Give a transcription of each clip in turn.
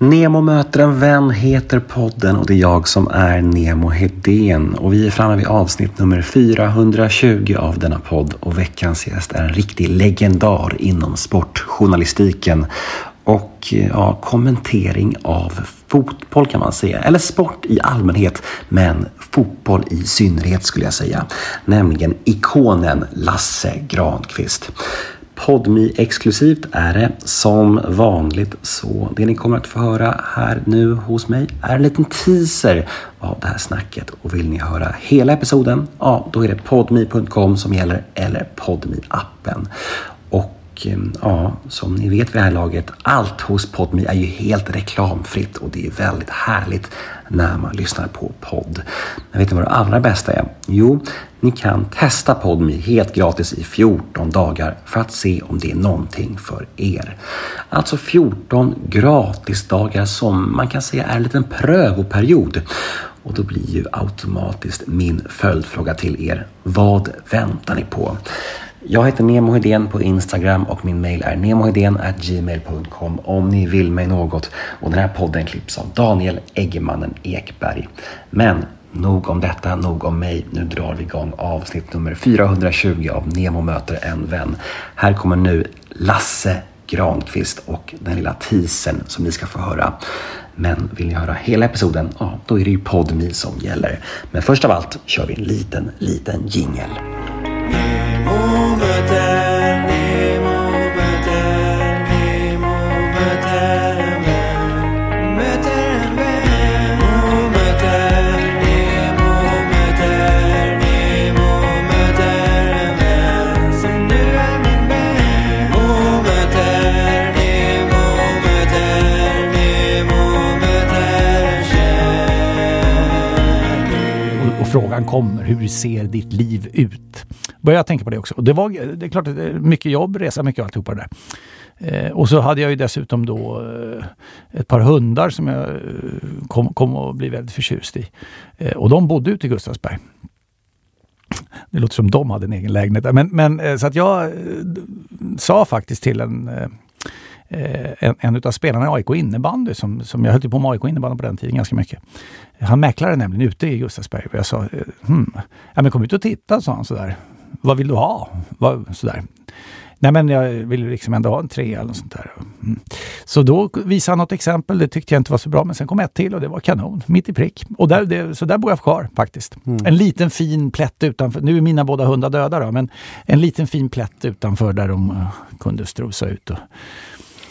Nemo möter en vän heter podden och det är jag som är Nemo Hedén. Och vi är framme vid avsnitt nummer 420 av denna podd och veckans gäst är en riktig legendar inom sportjournalistiken. Och ja, kommentering av fotboll kan man säga, eller sport i allmänhet, men fotboll i synnerhet skulle jag säga, nämligen ikonen Lasse Granqvist podmi exklusivt är det som vanligt. Så det ni kommer att få höra här nu hos mig är en liten teaser av det här snacket. Och vill ni höra hela episoden, ja då är det podmi.com som gäller eller podmi appen och eh, ja, som ni vet vid det här laget, allt hos Podmi är ju helt reklamfritt och det är väldigt härligt när man lyssnar på podd. Men vet ni vad det allra bästa är? Jo, ni kan testa Podmi helt gratis i 14 dagar för att se om det är någonting för er. Alltså 14 gratisdagar som man kan säga är en liten prövoperiod. Och då blir ju automatiskt min följdfråga till er. Vad väntar ni på? Jag heter Nemo Hedén på Instagram och min mail är gmail.com om ni vill mig något. Och den här podden klipps av Daniel Eggemannen Ekberg. Men nog om detta, nog om mig. Nu drar vi igång avsnitt nummer 420 av Nemo möter en vän. Här kommer nu Lasse Granqvist och den lilla teasern som ni ska få höra. Men vill ni höra hela episoden, ja, då är det ju Podmi som gäller. Men först av allt kör vi en liten, liten jingel. Frågan kommer, hur ser ditt liv ut? Började jag tänka på det också. Och det, var, det är klart, det är mycket jobb, resa mycket och alltihopa det där. Eh, och så hade jag ju dessutom då eh, ett par hundar som jag eh, kom, kom att bli väldigt förtjust i. Eh, och de bodde ute i Gustavsberg. Det låter som de hade en egen lägenhet. Men, men eh, så att jag eh, sa faktiskt till en eh, en, en av spelarna i AIK innebandy, som, som jag höll på med AIK innebandy på den tiden ganska mycket. Han mäklade nämligen ute i Gustavsberg och jag sa, hmm, ja, men kom ut och titta, sa han sådär. Vad vill du ha? Vad, sådär. Nej men jag vill liksom ändå ha en tre eller något sånt där. Mm. Så då visade han något exempel, det tyckte jag inte var så bra, men sen kom ett till och det var kanon, mitt i prick. Och där, det, så där bor jag kvar faktiskt. Mm. En liten fin plätt utanför, nu är mina båda hundar döda då, men en liten fin plätt utanför där de uh, kunde strosa ut. Och,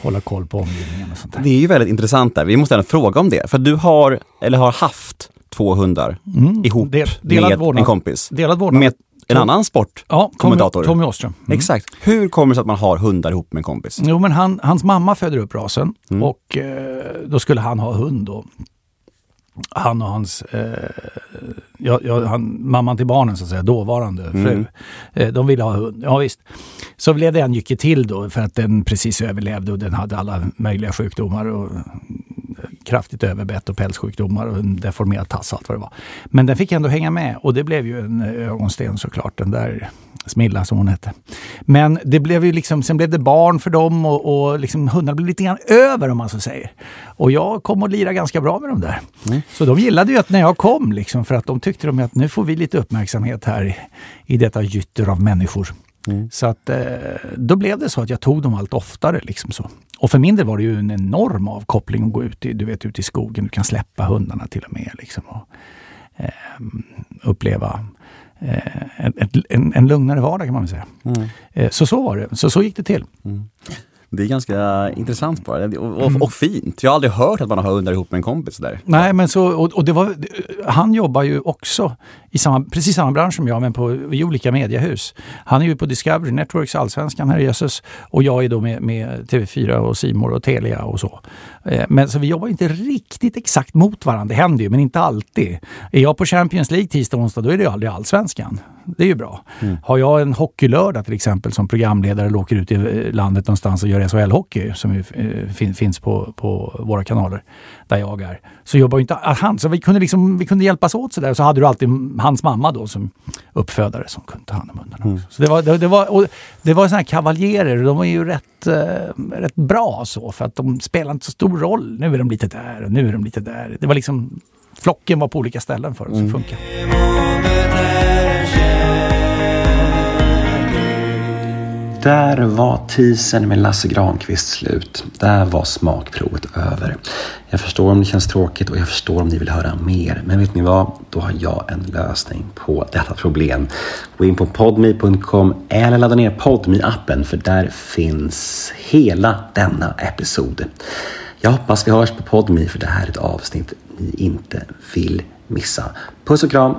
hålla koll på omgivningen och sånt där. Det är ju väldigt intressant där. Vi måste ändå fråga om det. För du har, eller har haft två hundar mm. ihop Del, med vårdnad. en kompis. Delad vårdnad. Med en annan sportkommentator. Ja, Tommy, Åström. Mm. Exakt. Hur kommer det sig att man har hundar ihop med en kompis? Jo, men han, hans mamma föder upp rasen mm. och eh, då skulle han ha hund. Då han och hans, eh, ja, ja, han, mamman till barnen så att säga, dåvarande mm. fru, eh, de ville ha hund. Ja visst. Så blev det en jycke till då för att den precis överlevde och den hade alla möjliga sjukdomar och eh, kraftigt överbett och pälssjukdomar och en deformerad tass och allt vad det var. Men den fick ändå hänga med och det blev ju en ögonsten såklart, den där Smilla som hon hette. Men det blev ju liksom, sen blev det barn för dem och, och liksom hundarna blev lite grann över om man så säger. Och jag kom att lira ganska bra med dem där. Mm. Så de gillade ju att när jag kom liksom för att de tyckte de att nu får vi lite uppmärksamhet här i, i detta gytter av människor. Mm. Så att eh, då blev det så att jag tog dem allt oftare. Liksom så. Och för min del var det ju en enorm avkoppling att gå ut i, du vet, ut i skogen. Du kan släppa hundarna till och med. Liksom, och, eh, uppleva Eh, en, en, en lugnare vardag kan man väl säga. Mm. Eh, så så var det. Så så gick det till. Mm. Det är ganska intressant bara och, och, mm. och, fint. Jag har aldrig hört att man har hundar ihop med en kompis där. Nej, men så, och, och det var, han jobbar ju också i samma, precis samma bransch som jag, men på, i olika mediehus. Han är ju på Discovery Networks, Allsvenskan, herre Jesus. Och jag är då med, med TV4 och Simor och Telia och så. Eh, men så vi jobbar inte riktigt exakt mot varandra. Det händer ju, men inte alltid. Är jag på Champions League tisdag och onsdag, då är det ju aldrig Allsvenskan. Det är ju bra. Mm. Har jag en hockeylördag till exempel som programledare och åker ut i landet någonstans och gör SHL-hockey som ju, eh, finns på, på våra kanaler där jag är. Så jobbar inte han. Så vi kunde, liksom, vi kunde hjälpas åt sådär. Så hade du alltid hans mamma då som uppfödare som kunde ta hand om hundarna. Mm. Så det var, det, det var, och det var såna här kavaljerer, de var ju rätt, eh, rätt bra så för att de spelade inte så stor roll. Nu är de lite där och nu är de lite där. Det var liksom, flocken var på olika ställen för att det mm. funka. Där var tisen med Lasse Granqvist slut. Där var smakprovet över. Jag förstår om det känns tråkigt och jag förstår om ni vill höra mer. Men vet ni vad? Då har jag en lösning på detta problem. Gå in på podme.com eller ladda ner podme appen för där finns hela denna episod. Jag hoppas vi hörs på podme för det här är ett avsnitt ni inte vill missa. Puss och kram!